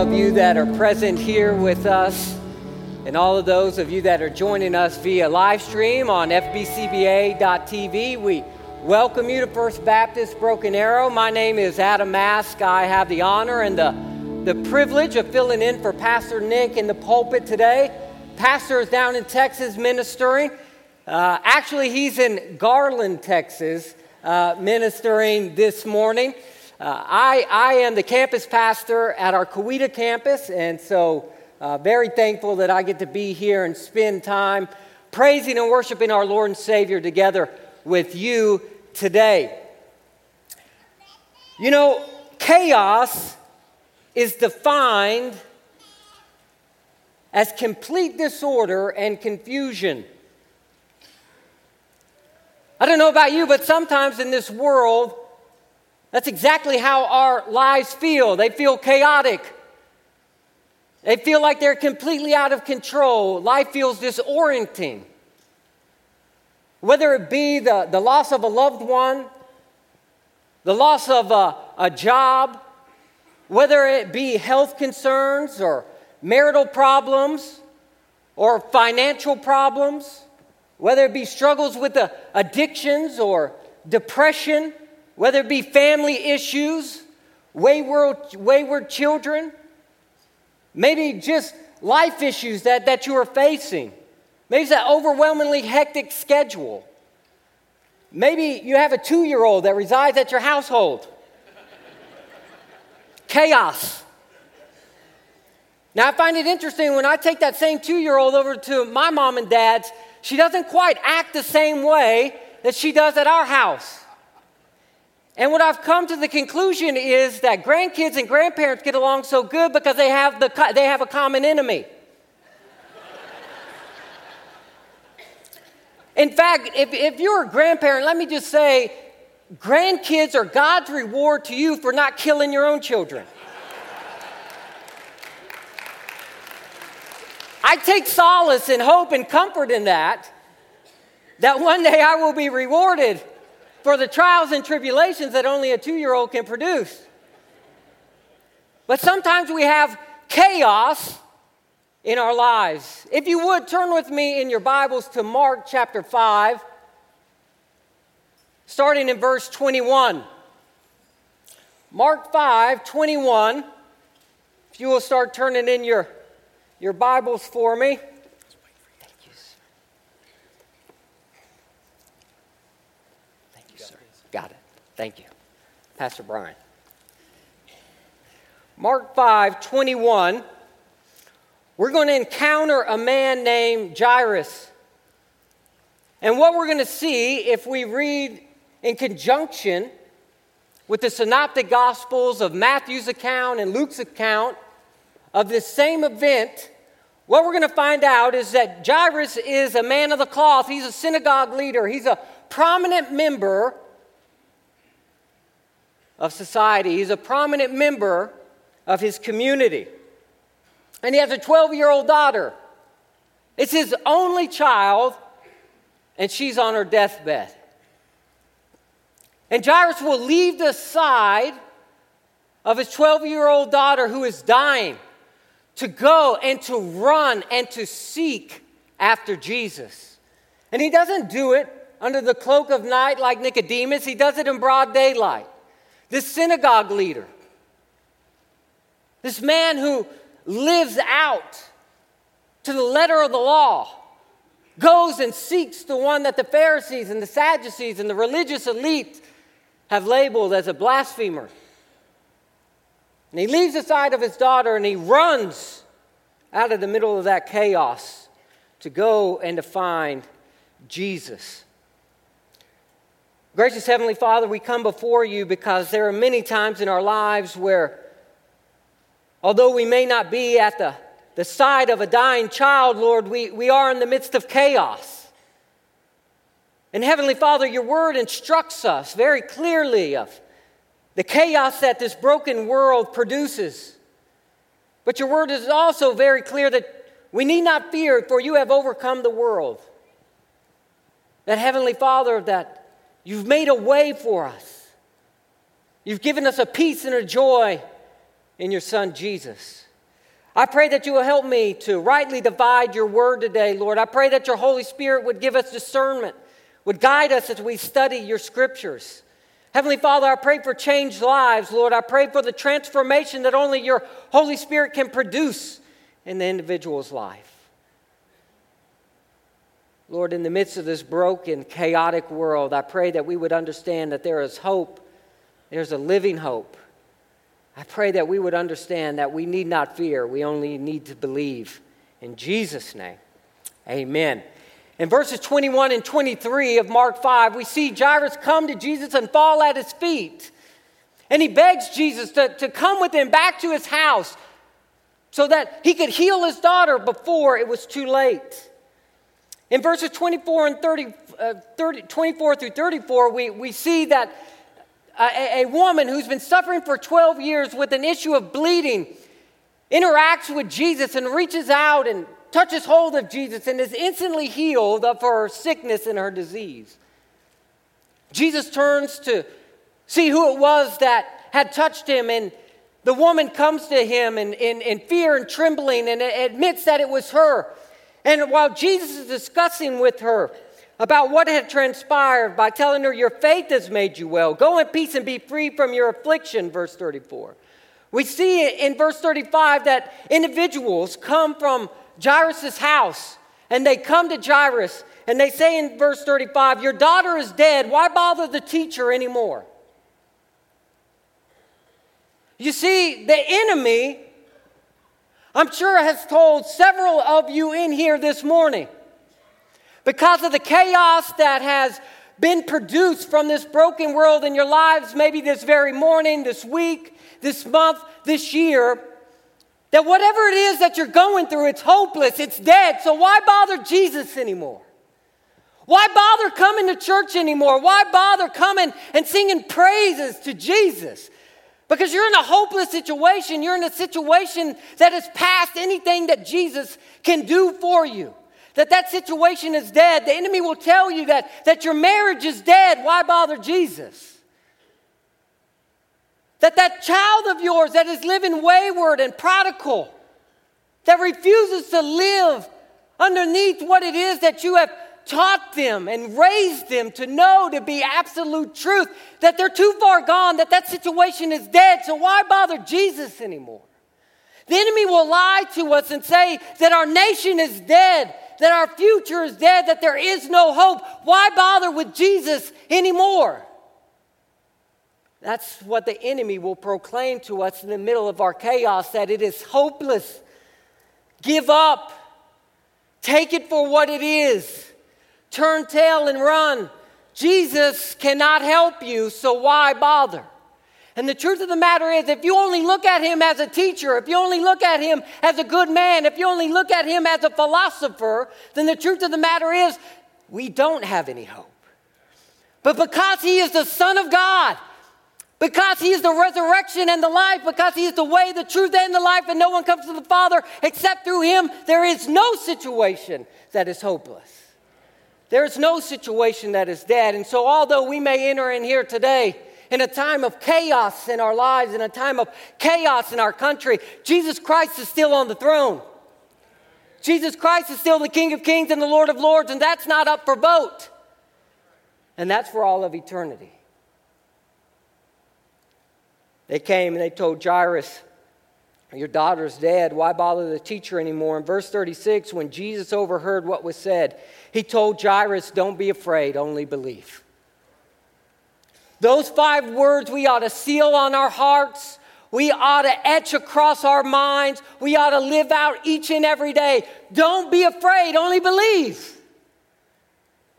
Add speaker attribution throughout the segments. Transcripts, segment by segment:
Speaker 1: Of you that are present here with us, and all of those of you that are joining us via live stream on fbcba.tv, we welcome you to First Baptist Broken Arrow. My name is Adam Mask. I have the honor and the, the privilege of filling in for Pastor Nick in the pulpit today. Pastor is down in Texas ministering. Uh, actually, he's in Garland, Texas, uh, ministering this morning. Uh, I, I am the campus pastor at our Coweta campus, and so uh, very thankful that I get to be here and spend time praising and worshiping our Lord and Savior together with you today. You know, chaos is defined as complete disorder and confusion. I don't know about you, but sometimes in this world, that's exactly how our lives feel. They feel chaotic. They feel like they're completely out of control. Life feels disorienting. Whether it be the, the loss of a loved one, the loss of a, a job, whether it be health concerns or marital problems or financial problems, whether it be struggles with the addictions or depression, whether it be family issues, wayward, wayward children, Maybe just life issues that, that you are facing. Maybe it's that overwhelmingly hectic schedule. Maybe you have a two year old that resides at your household. Chaos. Now, I find it interesting when I take that same two year old over to my mom and dad's, she doesn't quite act the same way that she does at our house. And what I've come to the conclusion is that grandkids and grandparents get along so good because they have, the, they have a common enemy. In fact, if, if you're a grandparent, let me just say grandkids are God's reward to you for not killing your own children. I take solace and hope and comfort in that, that one day I will be rewarded for the trials and tribulations that only a two year old can produce. But sometimes we have chaos in our lives. If you would, turn with me in your Bibles to Mark chapter 5, starting in verse 21. Mark 5, 21. If you will start turning in your, your Bibles for me. Got it. Thank you. Pastor Brian. Mark 5 21. We're going to encounter a man named Jairus. And what we're going to see if we read in conjunction with the synoptic gospels of Matthew's account and Luke's account of this same event, what we're going to find out is that Jairus is a man of the cloth. He's a synagogue leader, he's a prominent member of society. He's a prominent member of his community. And he has a 12 year old daughter. It's his only child, and she's on her deathbed. And Jairus will leave the side of his 12 year old daughter who is dying to go and to run and to seek after Jesus. And he doesn't do it under the cloak of night like Nicodemus, he does it in broad daylight this synagogue leader, this man who lives out to the letter of the law, goes and seeks the one that the Pharisees and the Sadducees and the religious elite have labeled as a blasphemer. And he leaves the side of his daughter and he runs out of the middle of that chaos to go and to find Jesus. Gracious Heavenly Father, we come before you because there are many times in our lives where, although we may not be at the, the side of a dying child, Lord, we, we are in the midst of chaos. And Heavenly Father, your word instructs us very clearly of the chaos that this broken world produces. But your word is also very clear that we need not fear, for you have overcome the world. That Heavenly Father, that You've made a way for us. You've given us a peace and a joy in your Son Jesus. I pray that you will help me to rightly divide your word today, Lord. I pray that your Holy Spirit would give us discernment, would guide us as we study your scriptures. Heavenly Father, I pray for changed lives, Lord. I pray for the transformation that only your Holy Spirit can produce in the individual's life. Lord, in the midst of this broken, chaotic world, I pray that we would understand that there is hope. There's a living hope. I pray that we would understand that we need not fear, we only need to believe. In Jesus' name, amen. In verses 21 and 23 of Mark 5, we see Jairus come to Jesus and fall at his feet. And he begs Jesus to, to come with him back to his house so that he could heal his daughter before it was too late. In verses 24 and 30, uh, 30 24 through 34, we, we see that a, a woman who's been suffering for 12 years with an issue of bleeding interacts with Jesus and reaches out and touches hold of Jesus and is instantly healed of her sickness and her disease. Jesus turns to see who it was that had touched him, and the woman comes to him in, in, in fear and trembling and admits that it was her. And while Jesus is discussing with her about what had transpired by telling her, Your faith has made you well, go in peace and be free from your affliction, verse 34. We see in verse 35 that individuals come from Jairus' house and they come to Jairus and they say in verse 35, Your daughter is dead. Why bother the teacher anymore? You see, the enemy I'm sure has told several of you in here this morning. Because of the chaos that has been produced from this broken world in your lives, maybe this very morning, this week, this month, this year, that whatever it is that you're going through, it's hopeless, it's dead. So why bother Jesus anymore? Why bother coming to church anymore? Why bother coming and singing praises to Jesus? Because you're in a hopeless situation. You're in a situation that is past anything that Jesus can do for you. That that situation is dead. The enemy will tell you that, that your marriage is dead. Why bother Jesus? That that child of yours that is living wayward and prodigal, that refuses to live underneath what it is that you have taught them and raised them to know to be absolute truth that they're too far gone, that that situation is dead. So why bother Jesus anymore? The enemy will lie to us and say that our nation is dead, that our future is dead, that there is no hope. Why bother with Jesus anymore? That's what the enemy will proclaim to us in the middle of our chaos that it is hopeless. Give up. Take it for what it is turn tail and run. Jesus cannot help you, so why bother? And the truth of the matter is, if you only look at him as a teacher, if you only look at him as a good man, if you only look at him as a philosopher, then the truth of the matter is, we don't have any hope. But because he is the Son of God, because he is the resurrection and the life, because he is the way, the truth, and the life, and no one comes to the Father except through him, there is no situation that is hopeless. There is no situation that is dead. And so, although we may enter in here today in a time of chaos in our lives, in a time of chaos in our country, Jesus Christ is still on the throne. Jesus Christ is still the King of Kings and the Lord of Lords, and that's not up for vote. And that's for all of eternity. They came and they told Jairus, Your daughter's dead. Why bother the teacher anymore? In verse 36, when Jesus overheard what was said, he told Jairus, Don't be afraid, only believe. Those five words we ought to seal on our hearts. We ought to etch across our minds. We ought to live out each and every day. Don't be afraid, only believe.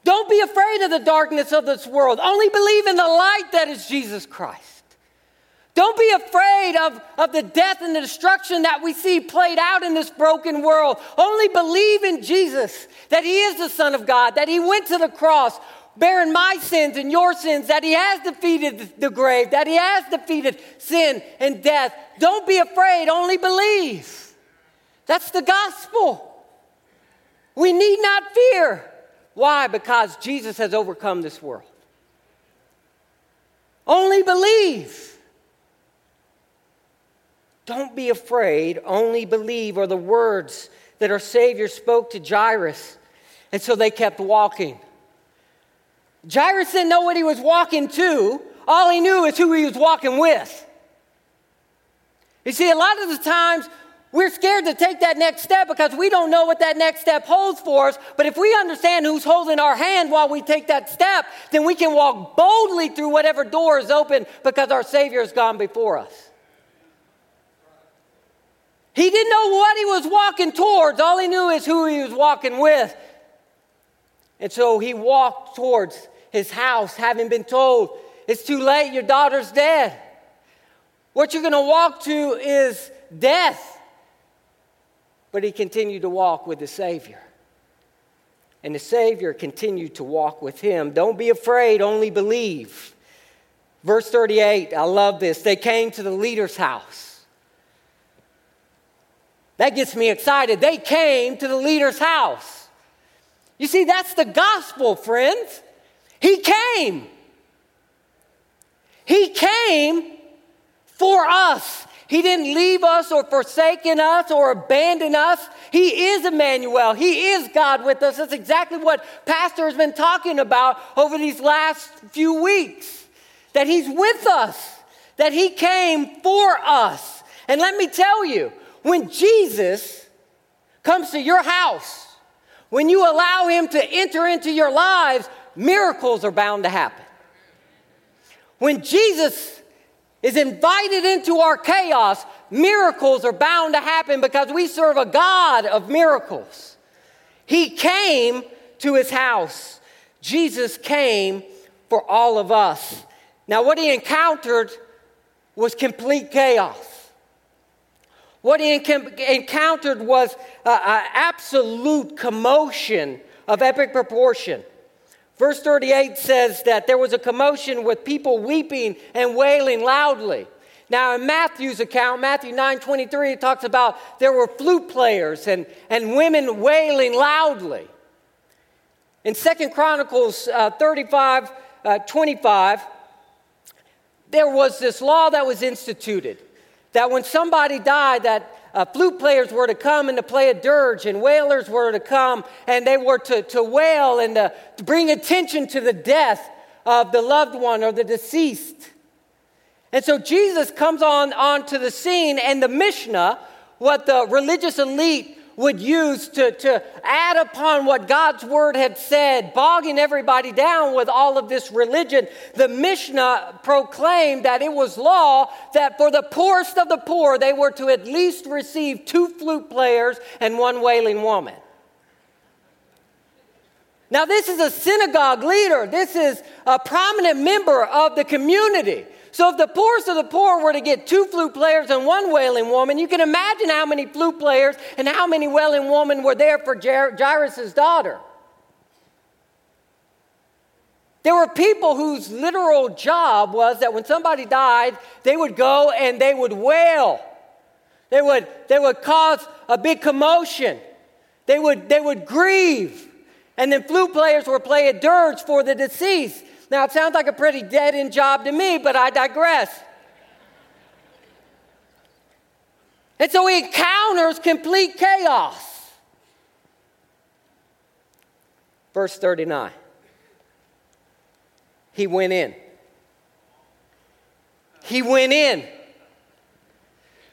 Speaker 1: Don't be afraid of the darkness of this world. Only believe in the light that is Jesus Christ. Don't be afraid of, of the death and the destruction that we see played out in this broken world. Only believe in Jesus, that He is the Son of God, that He went to the cross bearing my sins and your sins, that He has defeated the grave, that He has defeated sin and death. Don't be afraid, only believe. That's the gospel. We need not fear. Why? Because Jesus has overcome this world. Only believe. Don't be afraid, only believe, are the words that our Savior spoke to Jairus. And so they kept walking. Jairus didn't know what he was walking to, all he knew is who he was walking with. You see, a lot of the times we're scared to take that next step because we don't know what that next step holds for us. But if we understand who's holding our hand while we take that step, then we can walk boldly through whatever door is open because our Savior has gone before us. He didn't know what he was walking towards, all he knew is who he was walking with. And so he walked towards his house, having been told, It's too late, your daughter's dead. What you're going to walk to is death. But he continued to walk with the Savior. And the Savior continued to walk with him. Don't be afraid, only believe. Verse 38, I love this. They came to the leader's house. That gets me excited. They came to the leader's house. You see, that's the gospel, friends. He came. He came for us. He didn't leave us or forsaken us or abandon us. He is Emmanuel. He is God with us. That's exactly what Pastor has been talking about over these last few weeks. That He's with us, that He came for us. And let me tell you, when Jesus comes to your house, when you allow Him to enter into your lives, miracles are bound to happen. When Jesus is invited into our chaos, miracles are bound to happen because we serve a God of miracles. He came to his house. Jesus came for all of us. Now, what he encountered was complete chaos. What he encountered was an absolute commotion of epic proportion. Verse 38 says that there was a commotion with people weeping and wailing loudly. Now, in Matthew's account, Matthew 9 23, it talks about there were flute players and, and women wailing loudly. In Second Chronicles uh, 35 uh, 25, there was this law that was instituted that when somebody died, that uh, flute players were to come and to play a dirge, and wailers were to come and they were to, to wail and to, to bring attention to the death of the loved one or the deceased. And so Jesus comes on onto the scene, and the Mishnah, what the religious elite would use to, to add upon what God's word had said, bogging everybody down with all of this religion. The Mishnah proclaimed that it was law that for the poorest of the poor, they were to at least receive two flute players and one wailing woman. Now, this is a synagogue leader. This is a prominent member of the community. So if the poorest of the poor were to get two flute players and one wailing woman, you can imagine how many flute players and how many wailing women were there for Jairus' daughter. There were people whose literal job was that when somebody died, they would go and they would wail. They would, they would cause a big commotion. They would, they would grieve. And then flute players would play a dirge for the deceased. Now, it sounds like a pretty dead end job to me, but I digress. And so he encounters complete chaos. Verse 39. He went in. He went in.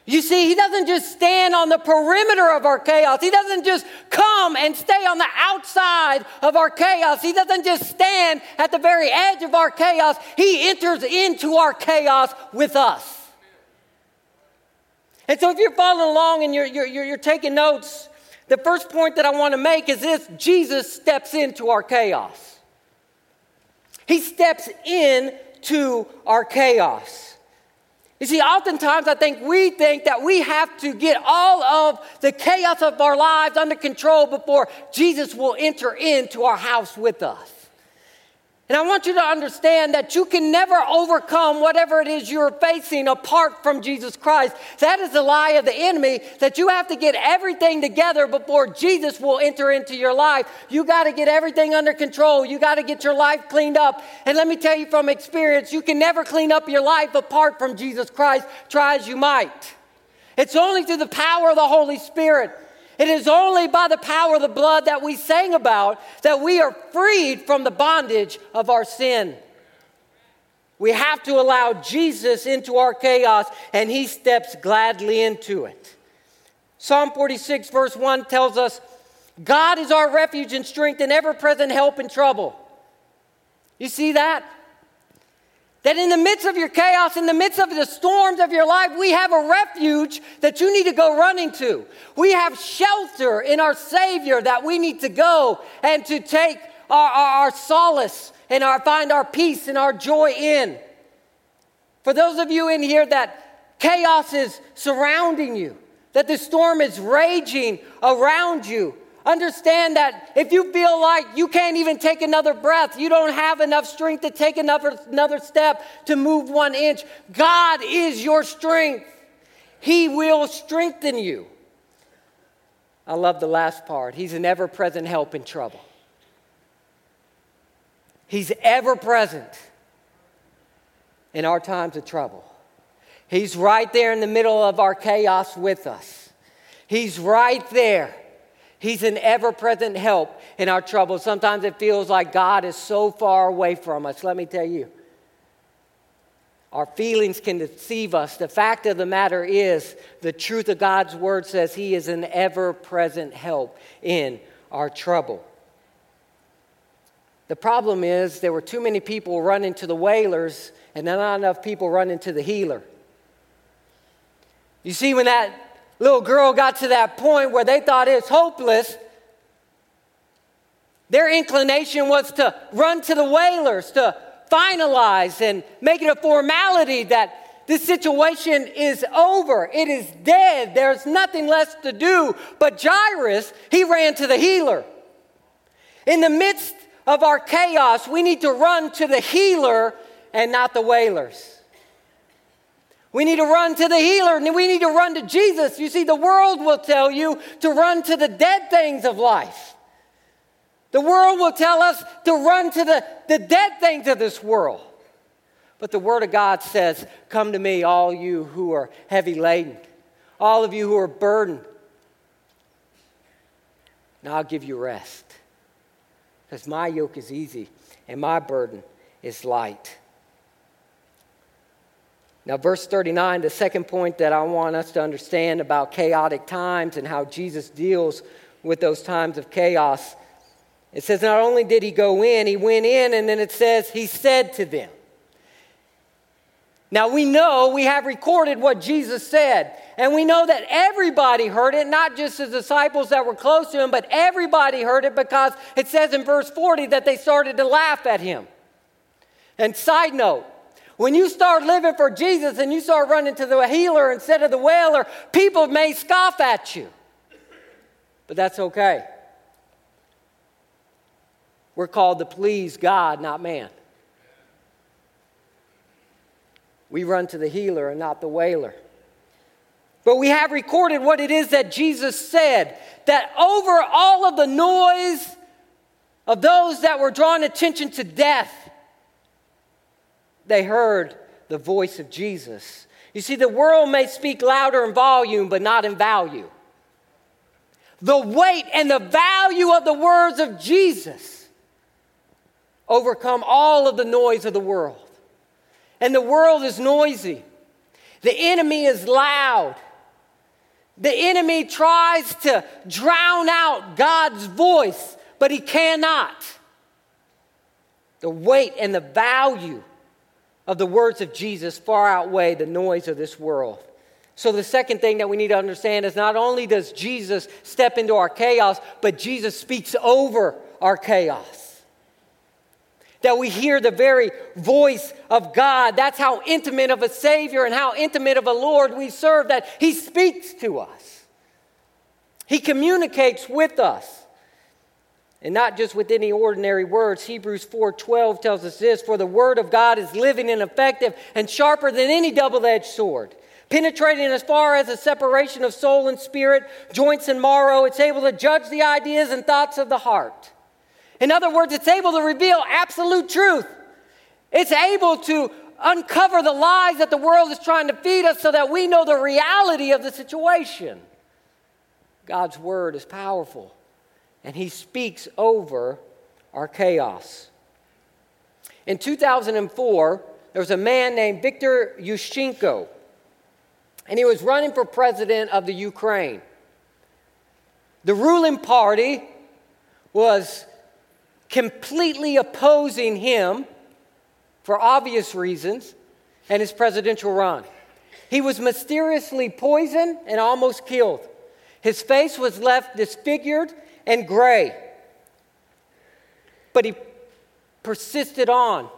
Speaker 1: You see, he doesn't just stand on the perimeter of our chaos. He doesn't just come and stay on the outside of our chaos. He doesn't just stand at the very edge of our chaos. He enters into our chaos with us. And so, if you're following along and you're, you're, you're taking notes, the first point that I want to make is this Jesus steps into our chaos. He steps into our chaos. You see, oftentimes I think we think that we have to get all of the chaos of our lives under control before Jesus will enter into our house with us. And I want you to understand that you can never overcome whatever it is you're facing apart from Jesus Christ. That is the lie of the enemy that you have to get everything together before Jesus will enter into your life. You got to get everything under control. You got to get your life cleaned up. And let me tell you from experience, you can never clean up your life apart from Jesus Christ, try as you might. It's only through the power of the Holy Spirit. It is only by the power of the blood that we sang about that we are freed from the bondage of our sin. We have to allow Jesus into our chaos, and he steps gladly into it. Psalm 46, verse 1 tells us God is our refuge and strength and ever present help in trouble. You see that? That in the midst of your chaos, in the midst of the storms of your life, we have a refuge that you need to go running to. We have shelter in our Savior that we need to go and to take our, our, our solace and our, find our peace and our joy in. For those of you in here that chaos is surrounding you, that the storm is raging around you, understand that if you feel like you can't even take another breath, you don't have enough strength to take another, another step to move one inch, God is your strength. He will strengthen you. I love the last part. He's an ever present help in trouble. He's ever present in our times of trouble. He's right there in the middle of our chaos with us. He's right there. He's an ever present help in our trouble. Sometimes it feels like God is so far away from us. Let me tell you, our feelings can deceive us. The fact of the matter is, the truth of God's word says He is an ever present help in our trouble. The problem is there were too many people running to the wailers, and not enough people running to the healer. You see, when that little girl got to that point where they thought it's hopeless, their inclination was to run to the wailers to finalize and make it a formality that this situation is over. It is dead. There's nothing less to do. But Jairus, he ran to the healer. In the midst of our chaos, we need to run to the healer and not the wailers. We need to run to the healer we need to run to Jesus. You see, the world will tell you to run to the dead things of life. The world will tell us to run to the, the dead things of this world. But the Word of God says, Come to me, all you who are heavy laden, all of you who are burdened, and I'll give you rest. Because my yoke is easy and my burden is light. Now, verse 39, the second point that I want us to understand about chaotic times and how Jesus deals with those times of chaos. It says, not only did he go in, he went in, and then it says, he said to them. Now, we know we have recorded what Jesus said, and we know that everybody heard it, not just the disciples that were close to him, but everybody heard it because it says in verse 40 that they started to laugh at him. And side note, when you start living for Jesus and you start running to the healer instead of the wailer, people may scoff at you. But that's okay. We're called to please God, not man. We run to the healer and not the wailer. But we have recorded what it is that Jesus said that over all of the noise of those that were drawing attention to death, they heard the voice of Jesus. You see, the world may speak louder in volume, but not in value. The weight and the value of the words of Jesus overcome all of the noise of the world. And the world is noisy, the enemy is loud. The enemy tries to drown out God's voice, but he cannot. The weight and the value of the words of Jesus far outweigh the noise of this world. So, the second thing that we need to understand is not only does Jesus step into our chaos, but Jesus speaks over our chaos. That we hear the very voice of God. That's how intimate of a Savior and how intimate of a Lord we serve, that He speaks to us. He communicates with us. And not just with any ordinary words. Hebrews 4:12 tells us this, for the word of God is living and effective and sharper than any double-edged sword, penetrating as far as the separation of soul and spirit, joints and marrow. It's able to judge the ideas and thoughts of the heart. In other words, it's able to reveal absolute truth. It's able to uncover the lies that the world is trying to feed us so that we know the reality of the situation. God's word is powerful, and He speaks over our chaos. In 2004, there was a man named Viktor Yushchenko, and he was running for president of the Ukraine. The ruling party was completely opposing him for obvious reasons and his presidential run. He was mysteriously poisoned and almost killed. His face was left disfigured and gray. But he persisted on,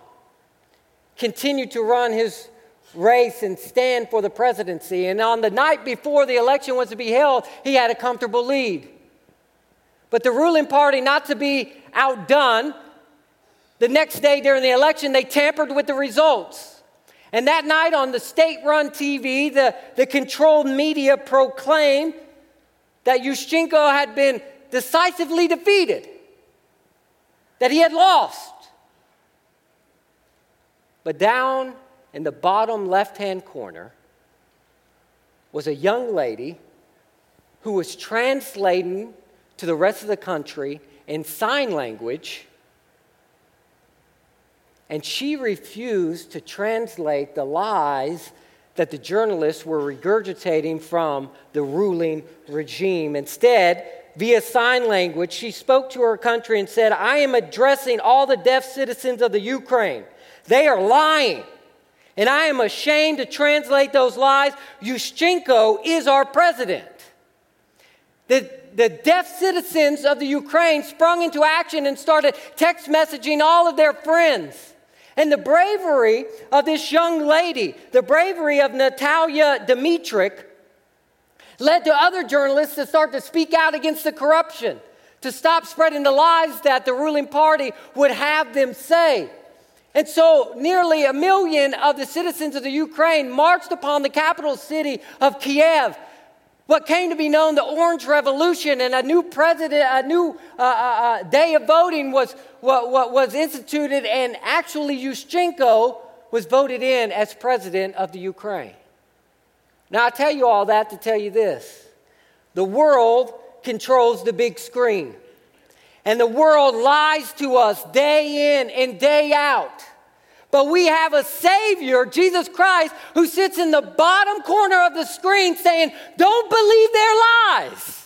Speaker 1: continued to run his race and stand for the presidency. And on the night before the election was to be held, he had a comfortable lead. But the ruling party, not to be outdone, the next day during the election, they tampered with the results. And that night on the state run TV, the, the controlled media proclaimed that Yushchenko had been decisively defeated, that he had lost. But down in the bottom left hand corner was a young lady who was translating to the rest of the country in sign language, and she refused to translate the lies that the journalists were regurgitating from the ruling regime. Instead, via sign language, she spoke to her country and said, I am addressing all the deaf citizens of the Ukraine. They are lying. And I am ashamed to translate those lies. Yushchenko is our president. The, the deaf citizens of the Ukraine sprung into action and started text messaging all of their friends. And the bravery of this young lady, the bravery of Natalia Dimitruk, led to other journalists to start to speak out against the corruption, to stop spreading the lies that the ruling party would have them say. And so, nearly a million of the citizens of the Ukraine marched upon the capital city of Kiev what came to be known the Orange Revolution, and a new president, a new uh, uh, uh, day of voting was what, what was instituted, and actually Yushchenko was voted in as president of the Ukraine. Now, I tell you all that to tell you this the world controls the big screen, and the world lies to us day in and day out. But we have a Savior, Jesus Christ, who sits in the bottom corner of the screen saying, Don't believe their lies.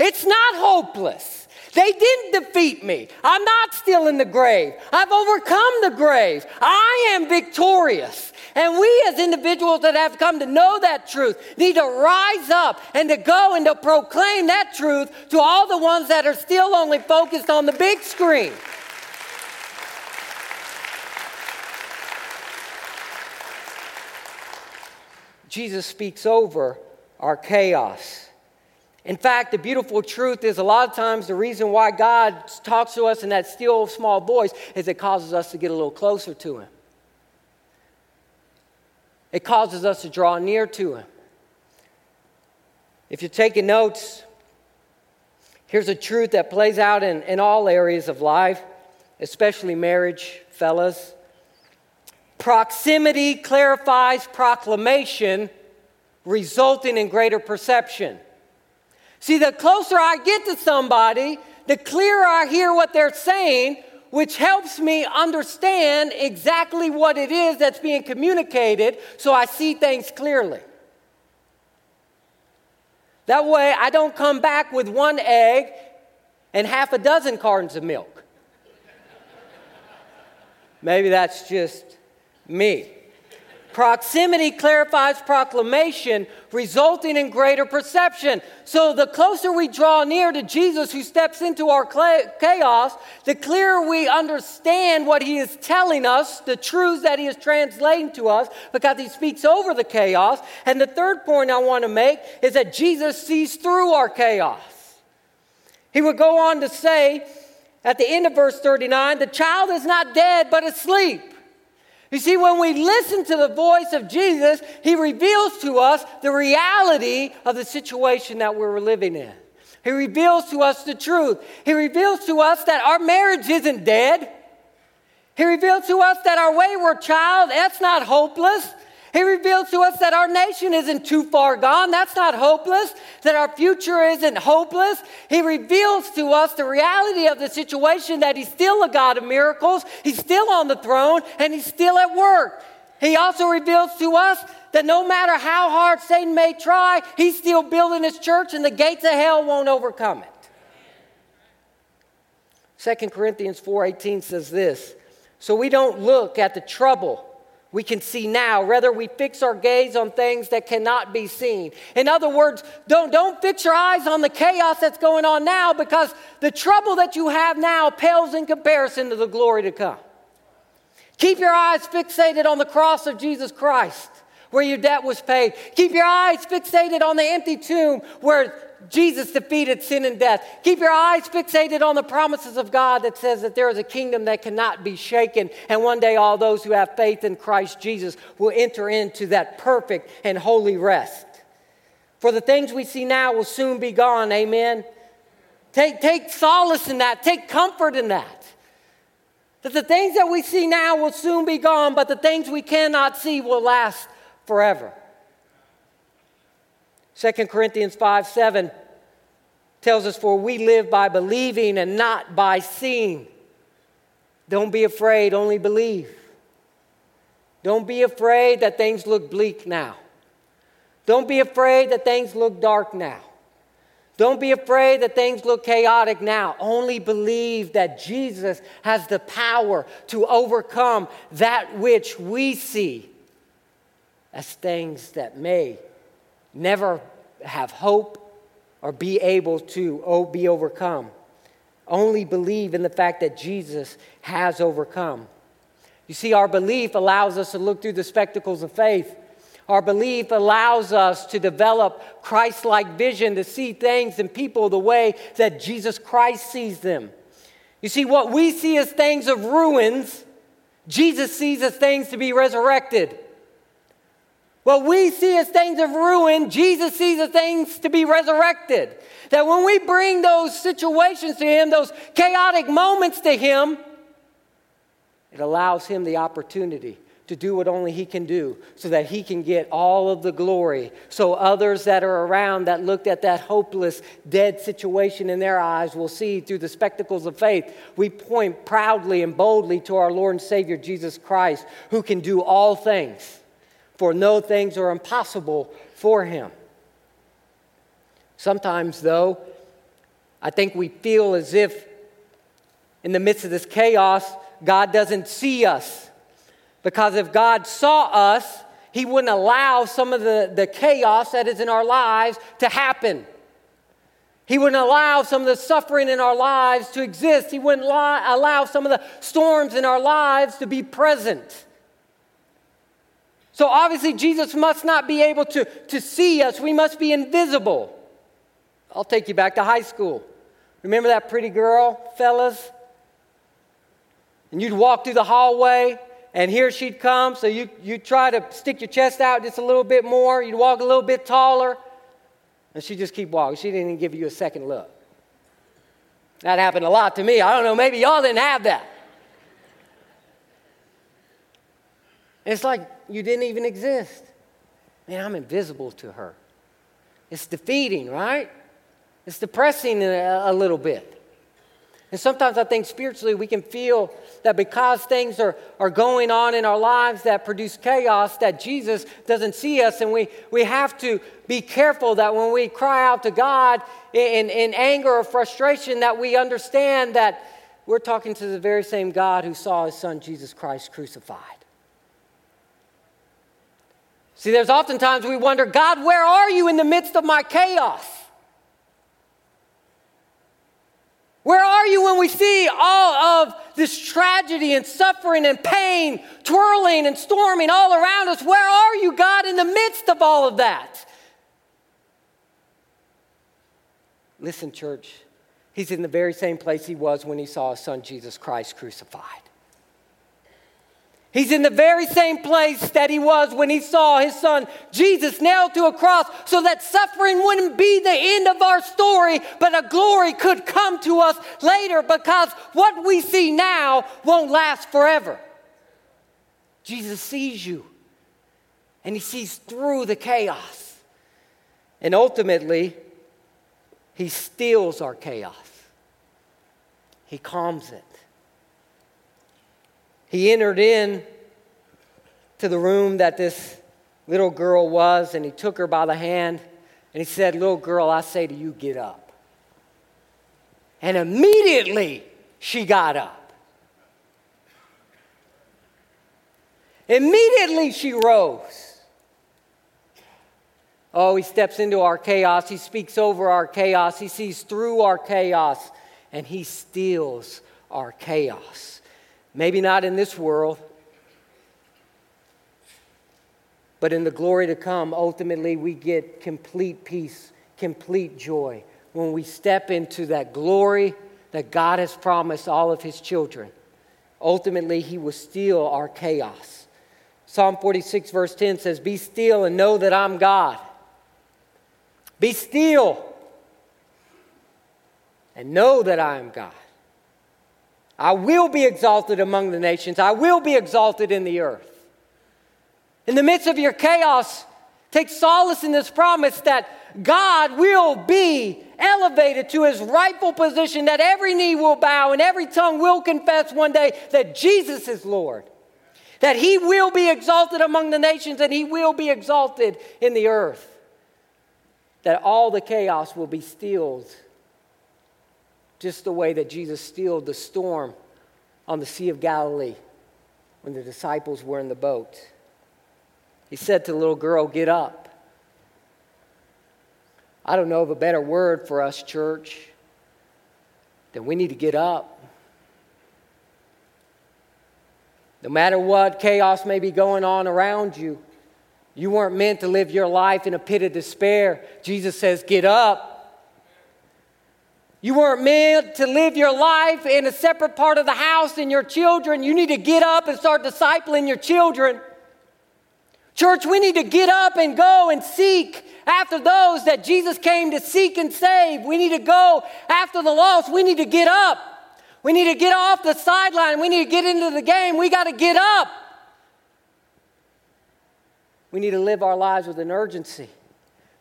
Speaker 1: It's not hopeless. They didn't defeat me. I'm not still in the grave. I've overcome the grave. I am victorious. And we, as individuals that have come to know that truth, need to rise up and to go and to proclaim that truth to all the ones that are still only focused on the big screen. Jesus speaks over our chaos. In fact, the beautiful truth is a lot of times the reason why God talks to us in that still small voice is it causes us to get a little closer to Him. It causes us to draw near to Him. If you're taking notes, here's a truth that plays out in, in all areas of life, especially marriage, fellas. Proximity clarifies proclamation, resulting in greater perception. See, the closer I get to somebody, the clearer I hear what they're saying, which helps me understand exactly what it is that's being communicated so I see things clearly. That way, I don't come back with one egg and half a dozen cartons of milk. Maybe that's just me. Proximity clarifies proclamation, resulting in greater perception. So, the closer we draw near to Jesus, who steps into our chaos, the clearer we understand what he is telling us, the truths that he is translating to us, because he speaks over the chaos. And the third point I want to make is that Jesus sees through our chaos. He would go on to say at the end of verse 39 the child is not dead, but asleep. You see, when we listen to the voice of Jesus, he reveals to us the reality of the situation that we're living in. He reveals to us the truth. He reveals to us that our marriage isn't dead. He reveals to us that our wayward child, that's not hopeless. He reveals to us that our nation isn't too far gone. That's not hopeless. That our future isn't hopeless. He reveals to us the reality of the situation that He's still a God of miracles. He's still on the throne and He's still at work. He also reveals to us that no matter how hard Satan may try, He's still building His church and the gates of hell won't overcome it. 2 Corinthians 4:18 says this, so we don't look at the trouble we can see now. Rather, we fix our gaze on things that cannot be seen. In other words, don't, don't fix your eyes on the chaos that's going on now because the trouble that you have now pales in comparison to the glory to come. Keep your eyes fixated on the cross of Jesus Christ where your debt was paid. Keep your eyes fixated on the empty tomb where Jesus defeated sin and death. Keep your eyes fixated on the promises of God that says that there is a kingdom that cannot be shaken. And one day, all those who have faith in Christ Jesus will enter into that perfect and holy rest. For the things we see now will soon be gone. Amen. Take, take solace in that, take comfort in that. That the things that we see now will soon be gone, but the things we cannot see will last forever. 2 Corinthians 5 7 tells us, For we live by believing and not by seeing. Don't be afraid, only believe. Don't be afraid that things look bleak now. Don't be afraid that things look dark now. Don't be afraid that things look chaotic now. Only believe that Jesus has the power to overcome that which we see as things that may never have hope or be able to be overcome. Only believe in the fact that Jesus has overcome. You see, our belief allows us to look through the spectacles of faith. Our belief allows us to develop Christ like vision to see things and people the way that Jesus Christ sees them. You see, what we see as things of ruins, Jesus sees as things to be resurrected. What we see as things of ruin, Jesus sees as things to be resurrected. That when we bring those situations to Him, those chaotic moments to Him, it allows Him the opportunity to do what only He can do so that He can get all of the glory. So others that are around that looked at that hopeless, dead situation in their eyes will see through the spectacles of faith. We point proudly and boldly to our Lord and Savior Jesus Christ, who can do all things for no things are impossible for him. Sometimes, though, I think we feel as if in the midst of this chaos, God doesn't see us. Because if God saw us, He wouldn't allow some of the, the chaos that is in our lives to happen. He wouldn't allow some of the suffering in our lives to exist. He wouldn't allow some of the storms in our lives to be present. So obviously, Jesus must not be able to, to see us. We must be invisible. I'll take you back to high school. Remember that pretty girl, fellas? And you'd walk through the hallway, and here she'd come. So you, you try to stick your chest out just a little bit more. You'd walk a little bit taller, and she'd just keep walking. She didn't even give you a second look. That happened a lot to me. I don't know, maybe y'all didn't have that. it's like you didn't even exist. Man, I'm invisible to her. It's defeating, right? It's depressing a, little bit. And sometimes I think spiritually we can feel that because things are, are going on in our lives that produce chaos, that Jesus doesn't see us. And we, we have to be careful that when we cry out to God in, in anger or frustration, that we understand that we're talking to the very same God who saw his son Jesus Christ crucified. See, there's oftentimes we wonder, God, where are you in the midst of my chaos? Where are you when we see all of this tragedy and suffering and pain twirling and storming all around us? Where are you, God, in the midst of all of that? Listen, church, he's in the very same place he was when he saw his son Jesus Christ crucified. He's in the very same place that he was when he saw his son Jesus nailed to a cross so that suffering wouldn't be the end of our story, but a glory could come to us later because what we see now won't last forever. Jesus sees you and he sees through the chaos. And ultimately, he steals our chaos, he calms it. He entered in to the room that this little girl was, and he took her by the hand, and he said, Little girl, I say to you, get up. And immediately she got up. Immediately she rose. Oh, he steps into our chaos. He speaks over our chaos. He sees through our chaos, and he steals our chaos. Maybe not in this world, but in the glory to come, ultimately we get complete peace, complete joy when we step into that glory that God has promised all of his children. Ultimately, he will steal our chaos. Psalm 46, verse 10 says, Be still and know that I'm God. Be still and know that I am God. I will be exalted among the nations. I will be exalted in the earth. In the midst of your chaos, take solace in this promise that God will be elevated to his rightful position, that every knee will bow and every tongue will confess one day that Jesus is Lord. That he will be exalted among the nations and he will be exalted in the earth. That all the chaos will be stilled just the way that Jesus stilled the storm on the Sea of Galilee when the disciples were in the boat. He said to the little girl, Get up. I don't know of a better word for us, church, than we need to get up. No matter what chaos may be going on around you, you weren't meant to live your life in a pit of despair. Jesus says, Get up. You weren't meant to live your life in a separate part of the house and your children. You need to get up and start discipling your children. Church, we need to get up and go and seek after those that Jesus came to seek and save. We need to go after the lost. We need to get up. We need to get off the sideline. We need to get into the game. We got to get up. We need to live our lives with an urgency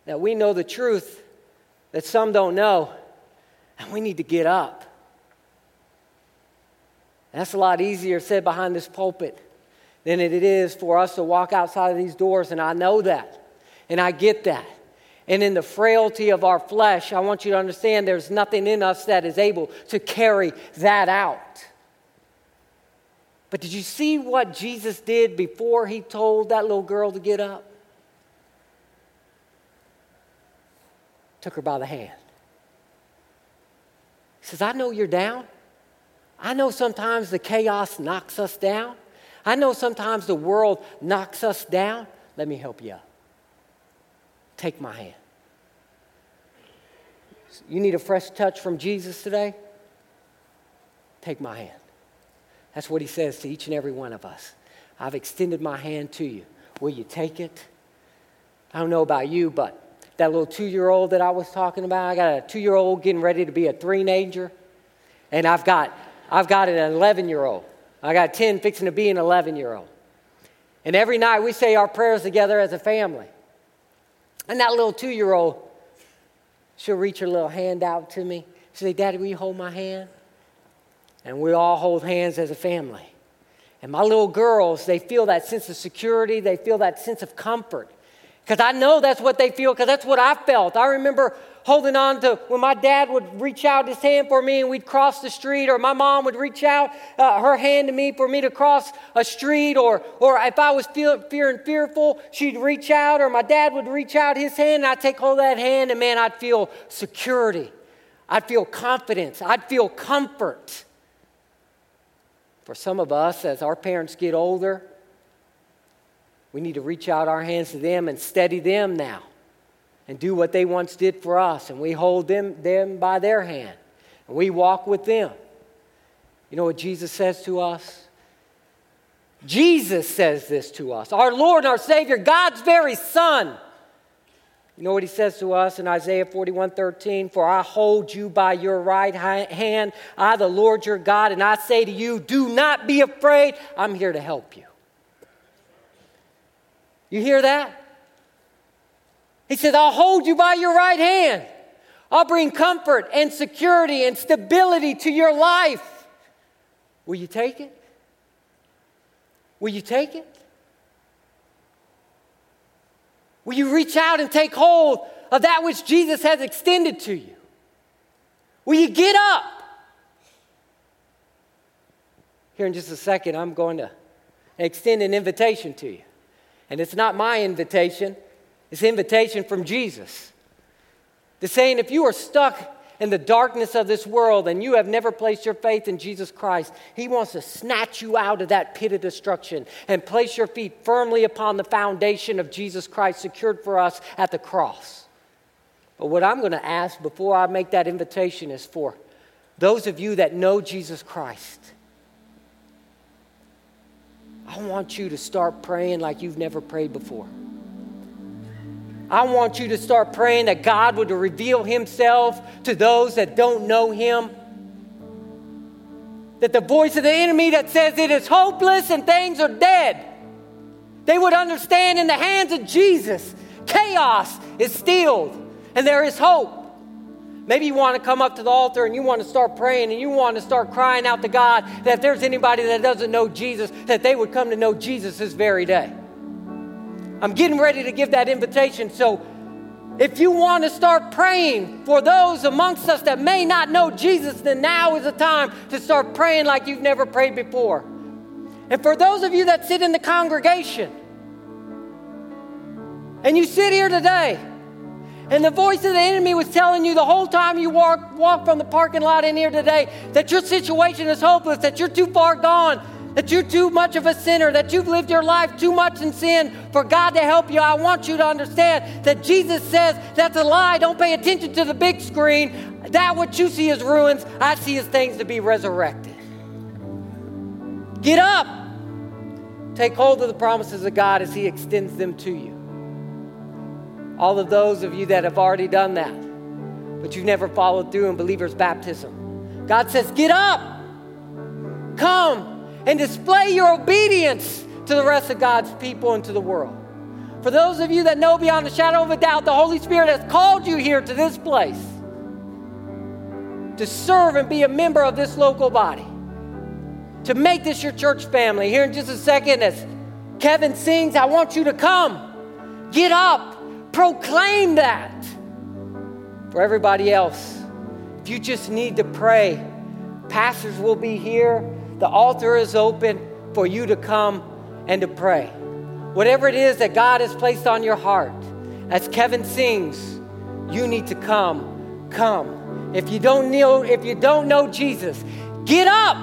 Speaker 1: that we know the truth that some don't know and we need to get up. That's a lot easier said behind this pulpit than it is for us to walk outside of these doors, and I know that, and I get that. And in the frailty of our flesh, I want you to understand there's nothing in us that is able to carry that out. But did you see what Jesus did before he told that little girl to get up? Took her by the hand says, I know you're down. I know sometimes the chaos knocks us down. I know sometimes the world knocks us down. Let me help you. Take my hand. You need a fresh touch from Jesus today? Take my hand. That's what he says to each and every one of us. I've extended my hand to you. Will you take it? I don't know about you, but that little two year old that I was talking about. I got a two year old getting ready to be a teenager, and I've got, I've got an 11 year old. I got 10 fixing to be an 11 year old. And every night we say our prayers together as a family. And that little two year old, she'll reach her little hand out to me. She'll say, Daddy, will you hold my hand? And we all hold hands as a family. And my little girls, they feel that sense of security, they feel that sense of comfort. Because I know that's what they feel, because that's what I felt. I remember holding on to when my dad would reach out his hand for me and we'd cross the street, or my mom would reach out uh, her hand to me for me to cross a street, or, or if I was feel, fearing fearful, she'd reach out, or my dad would reach out his hand, and I'd take hold of that hand, and man, I'd feel security. I'd feel confidence. I'd feel comfort. For some of us, as our parents get older, we need to reach out our hands to them and steady them now and do what they once did for us. And we hold them, them by their hand and we walk with them. You know what Jesus says to us? Jesus says this to us. Our Lord and our Savior, God's very Son. You know what he says to us in Isaiah 41 13? For I hold you by your right hand, I, the Lord your God, and I say to you, do not be afraid. I'm here to help you. You hear that? He says, I'll hold you by your right hand. I'll bring comfort and security and stability to your life. Will you take it? Will you take it? Will you reach out and take hold of that which Jesus has extended to you? Will you get up? Here in just a second, I'm going to extend an invitation to you. And it's not my invitation, it's invitation from Jesus. The saying, if you are stuck in the darkness of this world and you have never placed your faith in Jesus Christ, He wants to snatch you out of that pit of destruction and place your feet firmly upon the foundation of Jesus Christ secured for us at the cross. But what I'm going to ask before I make that invitation is for those of you that know Jesus Christ. I want you to start praying like you've never prayed before. I want you to start praying that God would reveal Himself to those that don't know Him. That the voice of the enemy that says it is hopeless and things are dead, they would understand in the hands of Jesus, chaos is stilled and there is hope. Maybe you want to come up to the altar and you want to start praying and you want to start crying out to God that if there's anybody that doesn't know Jesus, that they would come to know Jesus this very day. I'm getting ready to give that invitation. So if you want to start praying for those amongst us that may not know Jesus, then now is the time to start praying like you've never prayed before. And for those of you that sit in the congregation, and you sit here today, and the voice of the enemy was telling you the whole time you walk, walk from the parking lot in here today that your situation is hopeless, that you're too far gone, that you're too much of a sinner, that you've lived your life too much in sin for God to help you, I want you to understand that Jesus says that's a lie. Don't pay attention to the big screen. That what you see as ruins, I see as things to be resurrected. Get up. Take hold of the promises of God as He extends them to you. All of those of you that have already done that, but you've never followed through in believer's baptism. God says, Get up. Come and display your obedience to the rest of God's people and to the world. For those of you that know beyond a shadow of a doubt, the Holy Spirit has called you here to this place to serve and be a member of this local body, to make this your church family. Here in just a second, as Kevin sings, I want you to come, get up, proclaim that. For everybody else, if you just need to pray, pastors will be here. The altar is open for you to come and to pray. Whatever it is that God has placed on your heart, as Kevin sings, you need to come. Come. If you don't know, if you don't know Jesus, get up.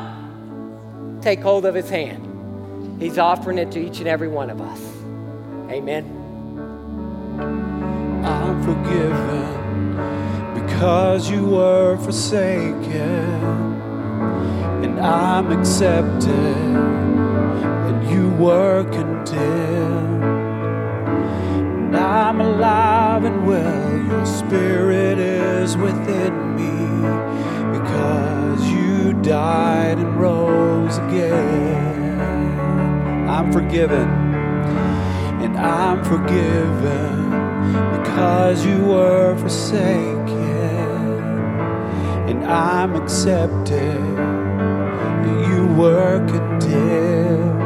Speaker 1: Take hold of his hand. He's offering it to each and every one of us. Amen.
Speaker 2: I'm forgiven because you were forsaken and I'm accepted, and you were condemned. And I'm alive and well, your spirit is within me because you died and rose again. I'm forgiven, and I'm forgiven because you were forsaken, and I'm accepted you were condemned.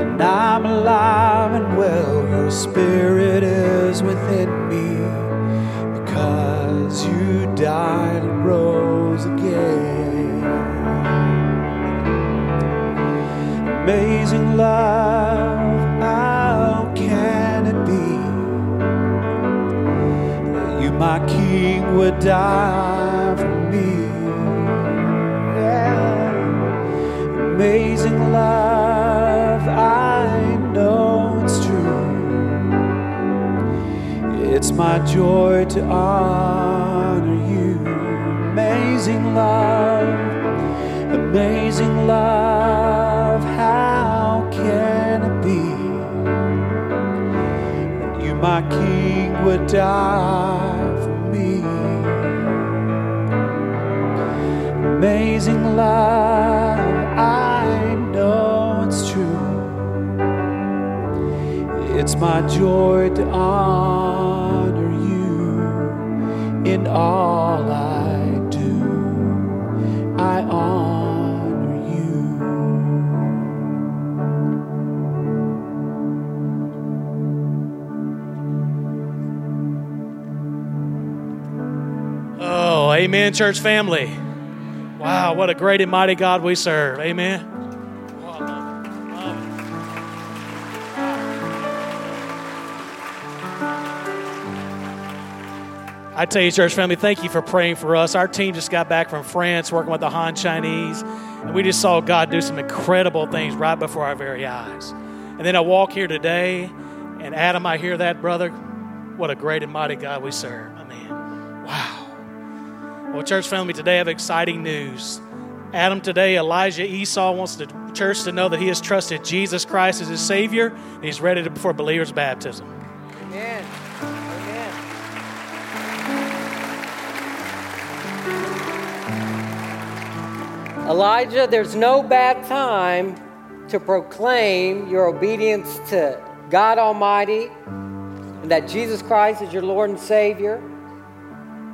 Speaker 2: And I'm alive and well, your spirit is within me because you died and rose again. Amazing love, my king, would die for me? amazing love, I know it's true. It's my joy to honor you. Amazing love, amazing love.
Speaker 3: My King would die for me. Amazing love, I know it's true. It's my joy to honor you in all I
Speaker 4: amen, church family. Wow, what a great and mighty God we serve. Amen. I tell you, church family, thank you for praying for us. Our team just got back from France working with the Han Chinese, and we just saw God do some incredible things right before our very eyes. And then I walk here today, and Adam, I hear that, brother. What a great and mighty God we serve. I mean, wow. Well, church family, today I have exciting news. Adam, today Elijah Esau wants the church to know that he has trusted Jesus Christ as his Savior, and he's ready to, for believers' baptism.
Speaker 1: Amen. Amen. Elijah, there's no bad time to proclaim your obedience to God Almighty and that Jesus Christ is your Lord and Savior,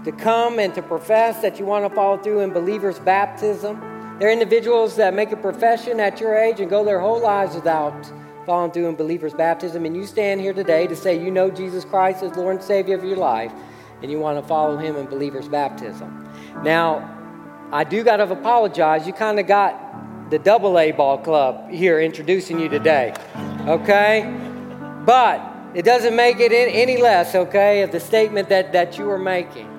Speaker 1: to come and to profess that you want to follow through in believers' baptism. There are individuals that make a profession at your age and go their whole lives without following through in believers' baptism, and you stand here today to say you know Jesus Christ as Lord and Savior of your life, and you want to follow Him in believers' baptism. Now, I do got to apologize. You kind of got the double A ball club here introducing you today, okay? But it doesn't make it any less, okay, of the statement that, that you are making.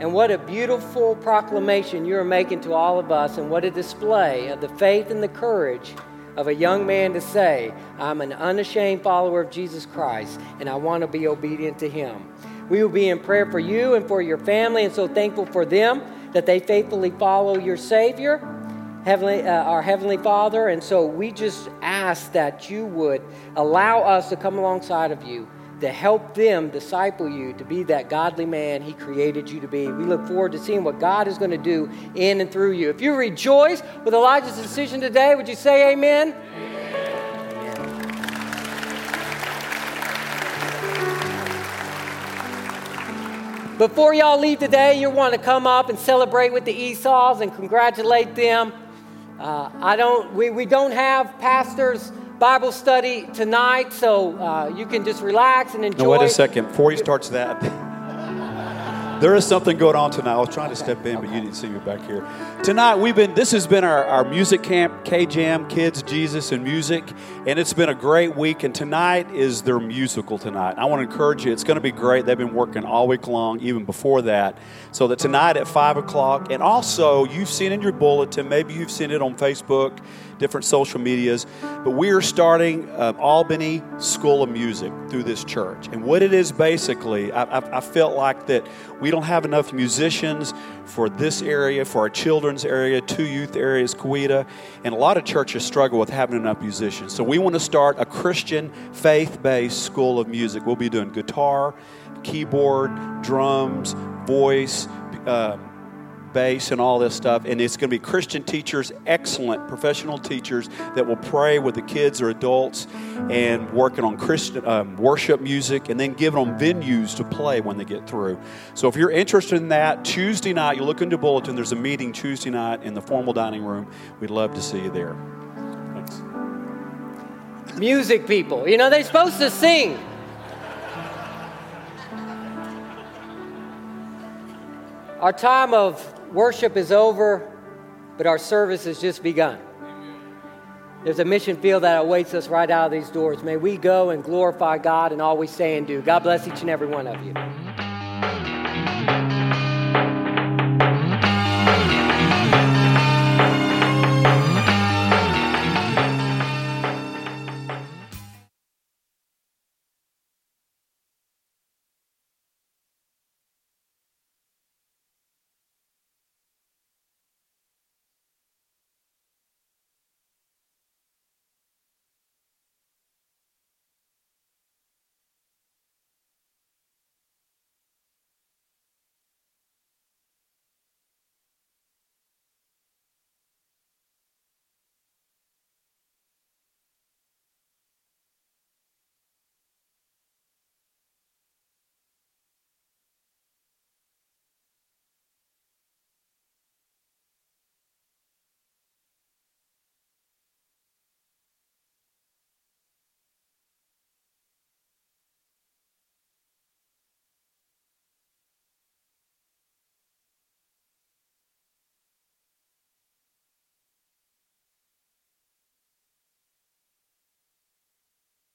Speaker 1: And what a beautiful proclamation you are making to all of us, and what a display of the faith and the courage of a young man to say, I'm an unashamed follower of Jesus Christ, and I want to be obedient to him. We will be in prayer for you and for your family, and so thankful for them that they faithfully follow your Savior, Heavenly, uh, our Heavenly Father. And so we just ask that you would allow us to come alongside of you to help them disciple you to be that godly man He created you to be. We look forward to seeing what God is going to do in and through you. If you rejoice with Elijah's decision today, would you say amen? Before y'all leave today, you want to come up and celebrate with the Esau's and congratulate them. Uh, I don't. We, we don't have pastors Bible study tonight, so uh, you can just relax and enjoy.
Speaker 2: No, wait a second. Before he starts that, there is something going on tonight. I was trying to step in, but you didn't see me back here. Tonight, we've been. This has been our, our music camp, K Jam, Kids, Jesus, and Music, and it's been a great week. And tonight is their musical tonight. I want to encourage you. It's going to be great. They've been working all week long, even before that. So that tonight at five o'clock, and also you've seen in your bulletin, maybe you've seen it on Facebook different social medias. But we are starting uh, Albany School of Music through this church. And what it is basically, I, I, I felt like that we don't have enough musicians for this area, for our children's area, two youth areas, Coweta. And a lot of churches struggle with having enough musicians. So we want to start a Christian faith based school of music. We'll be doing guitar, keyboard, drums, voice. Uh, bass and all this stuff. And it's going to be Christian teachers, excellent professional teachers that will pray with the kids or adults and working on Christian um, worship music and then giving them venues to play when they get through. So if you're interested in that, Tuesday night, you look into bulletin, there's a meeting Tuesday night in the formal dining room. We'd love to see you there. Thanks.
Speaker 1: Music people, you know, they're supposed to sing. Our time of worship is over, but our service has just begun. There's a mission field that awaits us right out of these doors. May we go and glorify God in all we say and do. God bless each and every one of you.